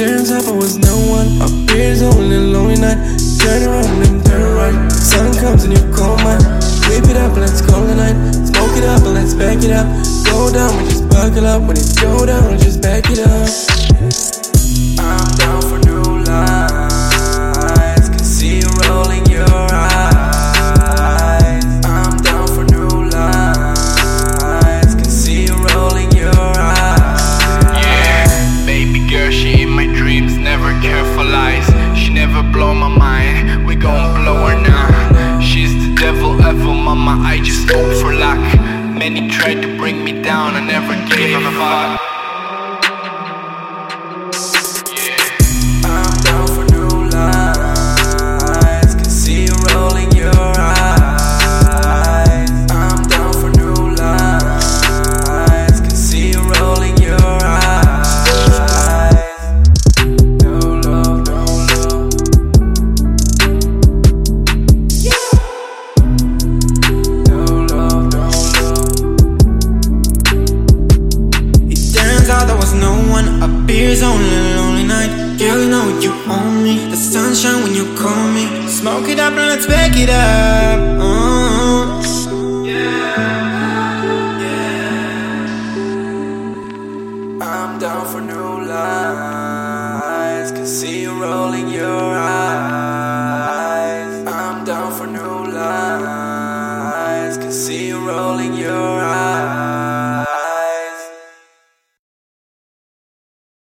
out I was no one. A beer's only lonely night. Turn around and turn right. Sun comes and you call mine. Whip it up, let's call the night. Smoke it up and let's back it up. Go down, we just buckle up. When it go down, we just lies. She never blow my mind, we gon' blow her now. She's the devil ever, mama, I just hope for luck. Many tried to bring me down, I never gave a fuck. is only a lonely night. Girl, you know you own me. The sunshine when you call me. Smoke it up and let's back it up. Uh-huh. Yeah, yeah. I'm down for new lies. Can see you rolling your eyes. I'm down for new lies. Can see you rolling your